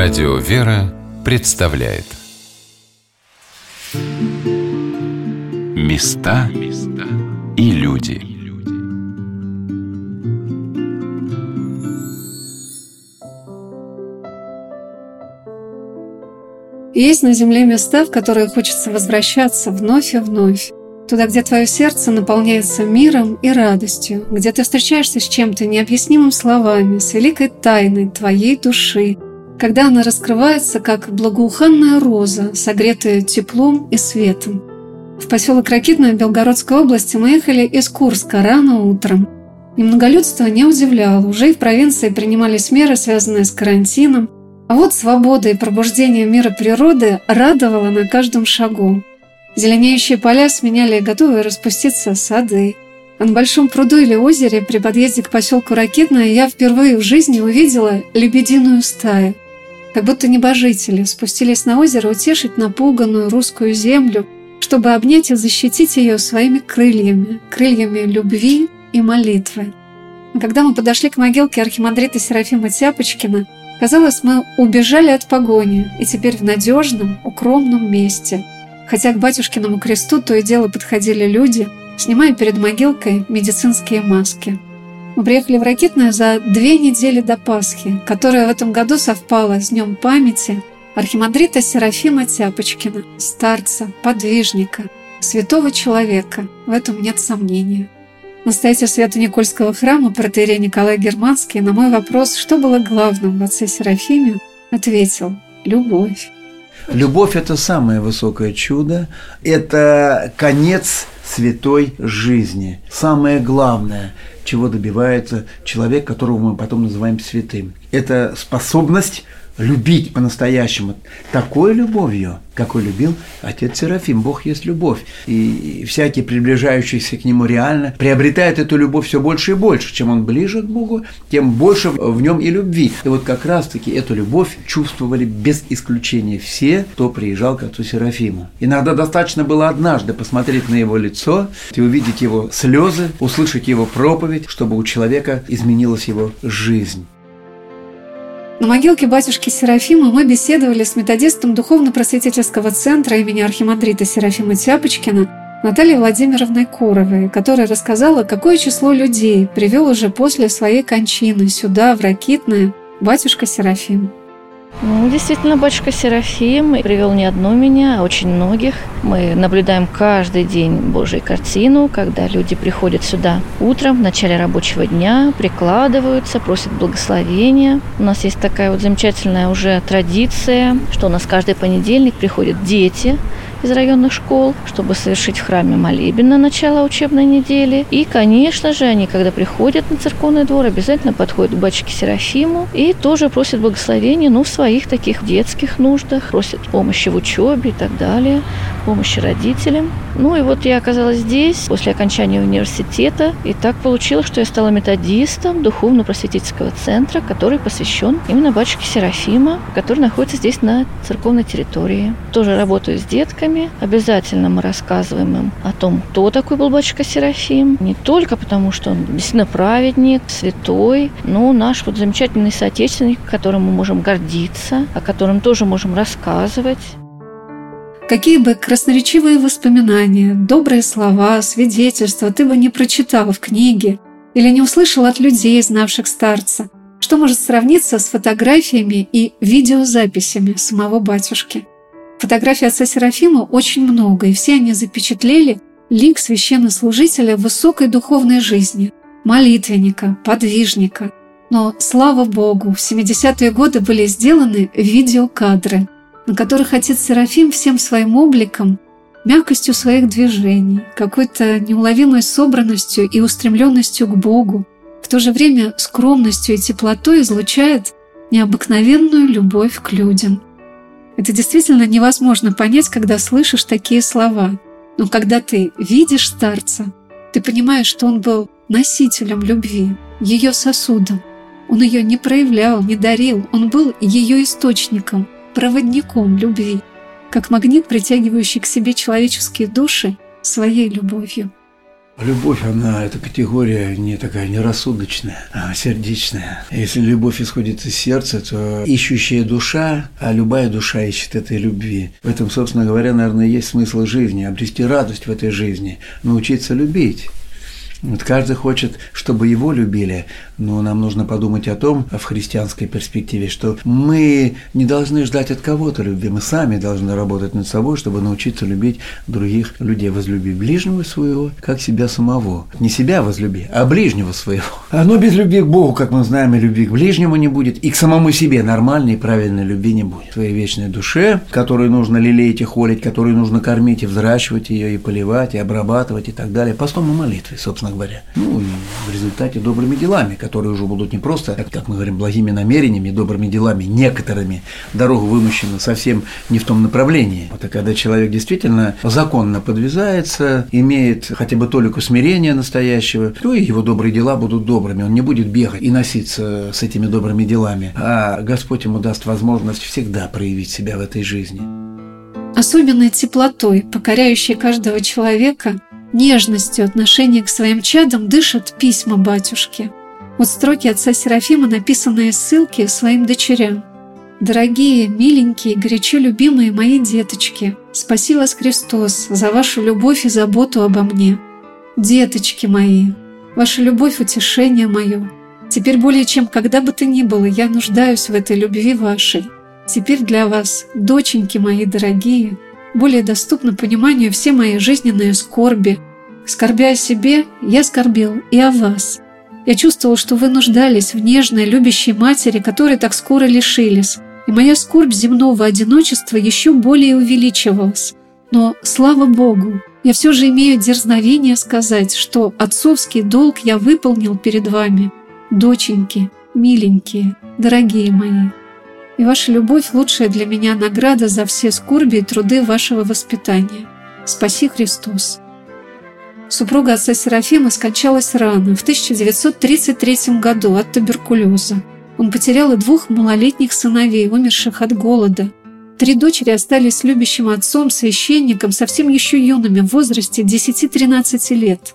Радио «Вера» представляет. Места и люди. Есть на земле места, в которые хочется возвращаться вновь и вновь. Туда, где твое сердце наполняется миром и радостью, где ты встречаешься с чем-то необъяснимым словами, с великой тайной твоей души, когда она раскрывается, как благоуханная роза, согретая теплом и светом. В поселок Ракитное Белгородской области мы ехали из Курска рано утром. Немноголюдство не удивляло, уже и в провинции принимались меры, связанные с карантином, а вот свобода и пробуждение мира природы радовало на каждом шагу. Зеленеющие поля сменяли готовые распуститься сады. А на большом пруду или озере при подъезде к поселку Ракетное я впервые в жизни увидела лебединую стаю. Как будто небожители спустились на озеро утешить напуганную русскую землю, чтобы обнять и защитить ее своими крыльями, крыльями любви и молитвы. Когда мы подошли к могилке архимандрита Серафима Тяпочкина, казалось, мы убежали от погони и теперь в надежном, укромном месте – хотя к батюшкиному кресту то и дело подходили люди, снимая перед могилкой медицинские маски. Мы приехали в Ракитное за две недели до Пасхи, которая в этом году совпала с Днем памяти архимандрита Серафима Тяпочкина, старца, подвижника, святого человека, в этом нет сомнения. Настоятель Свято-Никольского храма, протерей Николай Германский, на мой вопрос, что было главным в отце Серафиме, ответил – любовь. Любовь – это самое высокое чудо, это конец святой жизни. Самое главное, чего добивается человек, которого мы потом называем святым. Это способность любить по-настоящему такой любовью, какой любил отец Серафим. Бог есть любовь. И всякий приближающийся к нему реально приобретает эту любовь все больше и больше. Чем он ближе к Богу, тем больше в нем и любви. И вот как раз-таки эту любовь чувствовали без исключения все, кто приезжал к отцу Серафиму. Иногда достаточно было однажды посмотреть на его лицо и увидеть его слезы, услышать его проповедь, чтобы у человека изменилась его жизнь. На могилке батюшки Серафима мы беседовали с методистом Духовно-просветительского центра имени архимандрита Серафима Тяпочкина Натальей Владимировной Куровой, которая рассказала, какое число людей привел уже после своей кончины сюда, в Ракитное, батюшка Серафим. Ну, действительно, батюшка Серафим привел не одну меня, а очень многих. Мы наблюдаем каждый день Божью картину, когда люди приходят сюда утром, в начале рабочего дня, прикладываются, просят благословения. У нас есть такая вот замечательная уже традиция, что у нас каждый понедельник приходят дети, из районных школ, чтобы совершить в храме молебен на начало учебной недели. И, конечно же, они, когда приходят на церковный двор, обязательно подходят к батюшке Серафиму и тоже просят благословения, ну, в своих таких детских нуждах, просят помощи в учебе и так далее, помощи родителям. Ну и вот я оказалась здесь после окончания университета, и так получилось, что я стала методистом духовно-просветительского центра, который посвящен именно батюшке Серафима, который находится здесь на церковной территории. Тоже работаю с детками. Обязательно мы рассказываем им о том, кто такой был батюшка Серафим. Не только потому, что он действительно праведник, святой, но наш вот замечательный соотечественник, которым мы можем гордиться, о котором тоже можем рассказывать. Какие бы красноречивые воспоминания, добрые слова, свидетельства ты бы не прочитал в книге или не услышал от людей, знавших старца, что может сравниться с фотографиями и видеозаписями самого батюшки – Фотографий отца Серафима очень много, и все они запечатлели лик священнослужителя высокой духовной жизни, молитвенника, подвижника. Но, слава Богу, в 70-е годы были сделаны видеокадры, на которых отец Серафим всем своим обликом, мягкостью своих движений, какой-то неуловимой собранностью и устремленностью к Богу, в то же время скромностью и теплотой излучает необыкновенную любовь к людям – это действительно невозможно понять, когда слышишь такие слова. Но когда ты видишь старца, ты понимаешь, что он был носителем любви, ее сосудом. Он ее не проявлял, не дарил, он был ее источником, проводником любви, как магнит, притягивающий к себе человеческие души своей любовью. Любовь, она, эта категория не такая нерассудочная, а сердечная. Если любовь исходит из сердца, то ищущая душа, а любая душа ищет этой любви. В этом, собственно говоря, наверное, есть смысл жизни, обрести радость в этой жизни, научиться любить. Вот каждый хочет, чтобы его любили, но нам нужно подумать о том, в христианской перспективе, что мы не должны ждать от кого-то любви, мы сами должны работать над собой, чтобы научиться любить других людей. Возлюби ближнего своего, как себя самого. Не себя возлюби, а ближнего своего. Оно без любви к Богу, как мы знаем, и любви к ближнему не будет, и к самому себе нормальной и правильной любви не будет. В твоей вечной душе, которую нужно лелеять и холить, которую нужно кормить и взращивать ее, и поливать, и обрабатывать, и так далее, постом и молитвой, собственно говоря. Ну, и в результате добрыми делами, которые уже будут не просто, как мы говорим, благими намерениями, добрыми делами, некоторыми, дорога вымощена совсем не в том направлении. А когда человек действительно законно подвязается, имеет хотя бы толику смирения настоящего, то и его добрые дела будут добрыми. Он не будет бегать и носиться с этими добрыми делами, а Господь ему даст возможность всегда проявить себя в этой жизни. Особенной теплотой, покоряющей каждого человека, Нежностью отношения к своим чадам дышат письма батюшки. Вот строки отца Серафима, написанные ссылки своим дочерям. «Дорогие, миленькие, горячо любимые мои деточки, спаси вас Христос за вашу любовь и заботу обо мне. Деточки мои, ваша любовь – утешение мое. Теперь более чем когда бы то ни было, я нуждаюсь в этой любви вашей. Теперь для вас, доченьки мои дорогие – более доступно пониманию все мои жизненные скорби. Скорбя о себе, я скорбил и о вас. Я чувствовал, что вы нуждались в нежной, любящей матери, которой так скоро лишились, и моя скорбь земного одиночества еще более увеличивалась. Но, слава Богу, я все же имею дерзновение сказать, что отцовский долг я выполнил перед вами, доченьки, миленькие, дорогие мои и ваша любовь – лучшая для меня награда за все скорби и труды вашего воспитания. Спаси Христос. Супруга отца Серафима скончалась рано, в 1933 году от туберкулеза. Он потерял и двух малолетних сыновей, умерших от голода. Три дочери остались любящим отцом, священником, совсем еще юными, в возрасте 10-13 лет.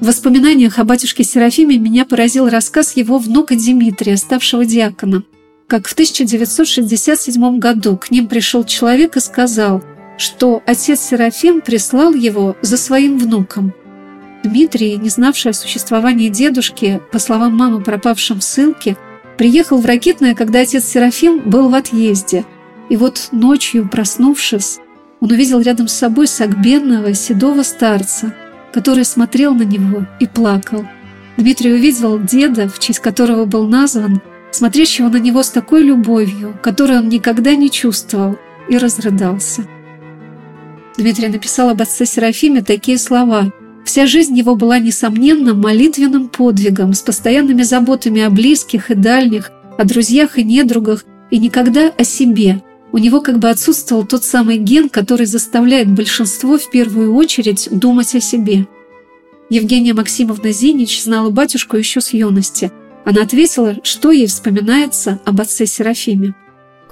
В воспоминаниях о батюшке Серафиме меня поразил рассказ его внука Дмитрия, ставшего диаконом как в 1967 году к ним пришел человек и сказал, что отец Серафим прислал его за своим внуком. Дмитрий, не знавший о существовании дедушки, по словам мамы, пропавшим в ссылке, приехал в Ракитное, когда отец Серафим был в отъезде. И вот ночью, проснувшись, он увидел рядом с собой сагбенного, седого старца, который смотрел на него и плакал. Дмитрий увидел деда, в честь которого был назван, смотрящего на него с такой любовью, которую он никогда не чувствовал, и разрыдался. Дмитрий написал об отце Серафиме такие слова. Вся жизнь его была, несомненно, молитвенным подвигом, с постоянными заботами о близких и дальних, о друзьях и недругах, и никогда о себе. У него как бы отсутствовал тот самый ген, который заставляет большинство в первую очередь думать о себе. Евгения Максимовна Зинич знала батюшку еще с юности – она ответила, что ей вспоминается об отце Серафиме.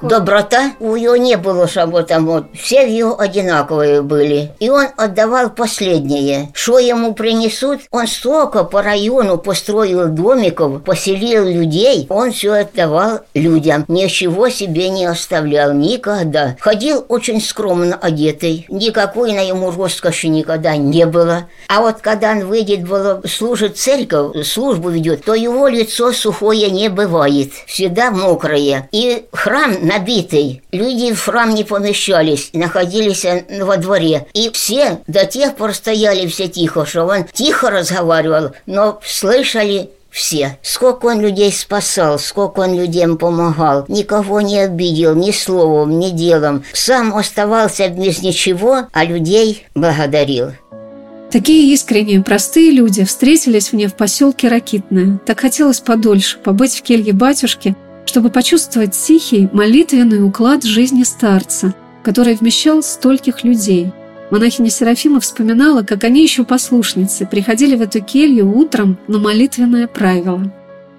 Доброта у него не было, чтобы там вот, все его одинаковые были. И он отдавал последнее. Что ему принесут, он столько по району построил домиков, поселил людей, он все отдавал людям. Ничего себе не оставлял никогда. Ходил очень скромно одетый. Никакой на ему роскоши никогда не было. А вот когда он выйдет, было, служит церковь, службу ведет, то его лицо сухое не бывает. Всегда мокрое. И храм набитый. Люди в храм не помещались, находились во дворе. И все до тех пор стояли все тихо, что он тихо разговаривал, но слышали все. Сколько он людей спасал, сколько он людям помогал. Никого не обидел ни словом, ни делом. Сам оставался без ничего, а людей благодарил. Такие искренние, простые люди встретились мне в поселке Ракитное. Так хотелось подольше побыть в келье батюшки – чтобы почувствовать тихий, молитвенный уклад жизни старца, который вмещал стольких людей. Монахиня Серафима вспоминала, как они еще послушницы приходили в эту келью утром на молитвенное правило.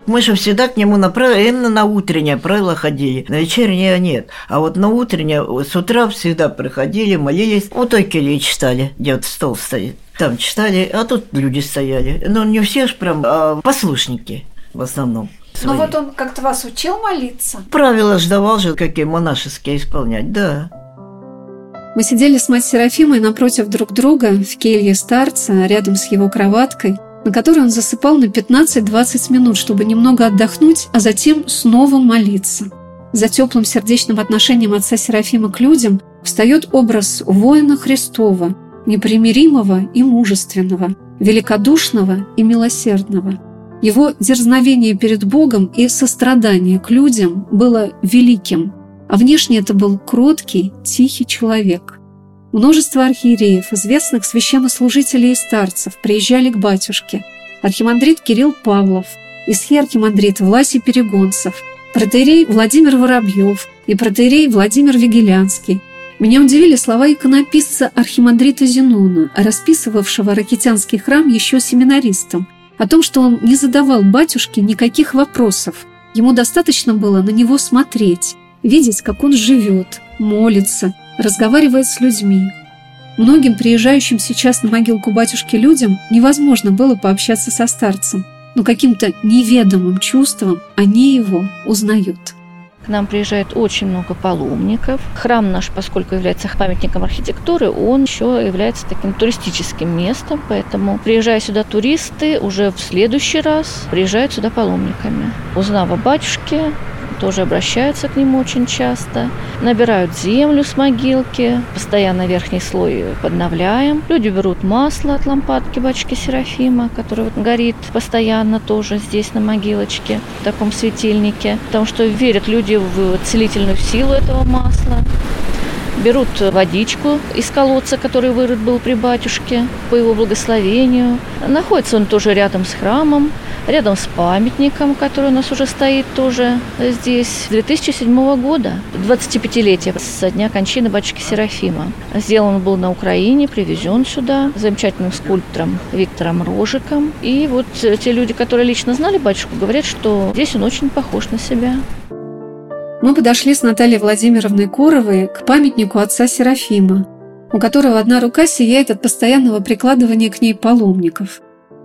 Мы же всегда к нему на правило, именно на утреннее правило ходили, на вечернее нет. А вот на утреннее с утра всегда приходили, молились, у той кельи читали, где вот стол стоит. Там читали, а тут люди стояли. Но не все же прям, а послушники в основном. Ну свои. вот он как-то вас учил молиться? Правила ж давал же, какие монашеские исполнять, да. Мы сидели с мать Серафимой напротив друг друга в келье старца, рядом с его кроваткой, на которой он засыпал на 15-20 минут, чтобы немного отдохнуть, а затем снова молиться. За теплым сердечным отношением отца Серафима к людям встает образ воина Христова, непримиримого и мужественного, великодушного и милосердного. Его дерзновение перед Богом и сострадание к людям было великим, а внешне это был кроткий, тихий человек. Множество архиереев, известных священнослужителей и старцев приезжали к батюшке. Архимандрит Кирилл Павлов, исхиархимандрит Власий Перегонцев, протеерей Владимир Воробьев и протеерей Владимир Вигелянский. Меня удивили слова иконописца архимандрита Зенона, расписывавшего Ракитянский храм еще семинаристом, о том, что он не задавал батюшке никаких вопросов. Ему достаточно было на него смотреть, видеть, как он живет, молится, разговаривает с людьми. Многим приезжающим сейчас на могилку батюшки людям невозможно было пообщаться со старцем, но каким-то неведомым чувством они его узнают. Нам приезжает очень много паломников. Храм наш, поскольку является памятником архитектуры, он еще является таким туристическим местом, поэтому, приезжая сюда туристы, уже в следующий раз приезжают сюда паломниками. Узнав о батюшке, тоже обращаются к нему очень часто. Набирают землю с могилки, постоянно верхний слой подновляем. Люди берут масло от лампадки батюшки Серафима, который вот горит постоянно тоже здесь на могилочке, в таком светильнике, потому что верят люди в целительную силу этого масла берут водичку из колодца, который вырыт был при батюшке, по его благословению. Находится он тоже рядом с храмом, рядом с памятником, который у нас уже стоит тоже здесь, с 2007 года, 25-летие со дня кончины батюшки Серафима. Сделан он был на Украине, привезен сюда замечательным скульптором Виктором Рожиком. И вот те люди, которые лично знали батюшку, говорят, что здесь он очень похож на себя. Мы подошли с Натальей Владимировной Коровой к памятнику отца Серафима, у которого одна рука сияет от постоянного прикладывания к ней паломников.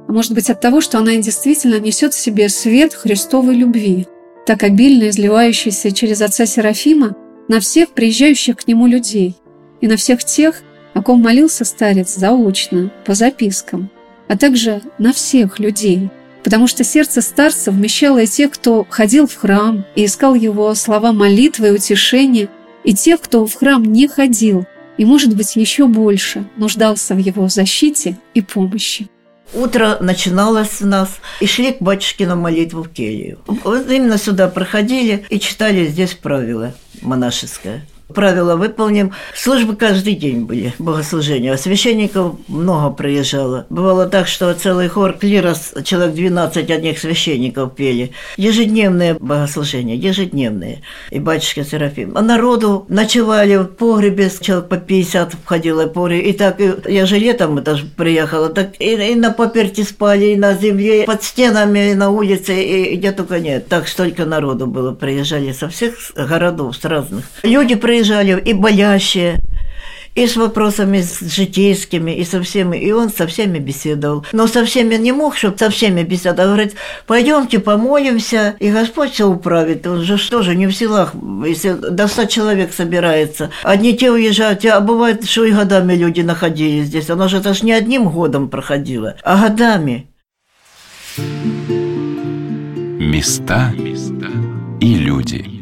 А может быть от того, что она действительно несет в себе свет Христовой любви, так обильно изливающийся через отца Серафима на всех приезжающих к нему людей и на всех тех, о ком молился старец заочно, по запискам, а также на всех людей – потому что сердце старца вмещало и тех, кто ходил в храм и искал его слова молитвы и утешения, и тех, кто в храм не ходил, и, может быть, еще больше нуждался в его защите и помощи. Утро начиналось у нас, и шли к батюшке на молитву в келью. Вот именно сюда проходили и читали здесь правила монашеское правила выполним. Службы каждый день были, богослужения. Священников много приезжало. Бывало так, что целый хор клирос, человек 12 одних священников пели. Ежедневные богослужения, ежедневные. И батюшка Серафим. А народу ночевали в погребе, человек по 50 входило в погреб. И так, я же летом это же приехала, так и, и на поперти спали, и на земле, и под стенами, и на улице, и где только нет. Так столько народу было, приезжали со всех городов, с разных. Люди приезжали приезжали и болящие, и с вопросами с житейскими, и со всеми, и он со всеми беседовал. Но со всеми не мог, чтобы со всеми беседовал. Говорит, пойдемте помолимся, и Господь все управит. Он же что же не в силах, если до 100 человек собирается. Одни те уезжают, а бывает, что и годами люди находились здесь. Оно же даже не одним годом проходило, а годами. Места и люди.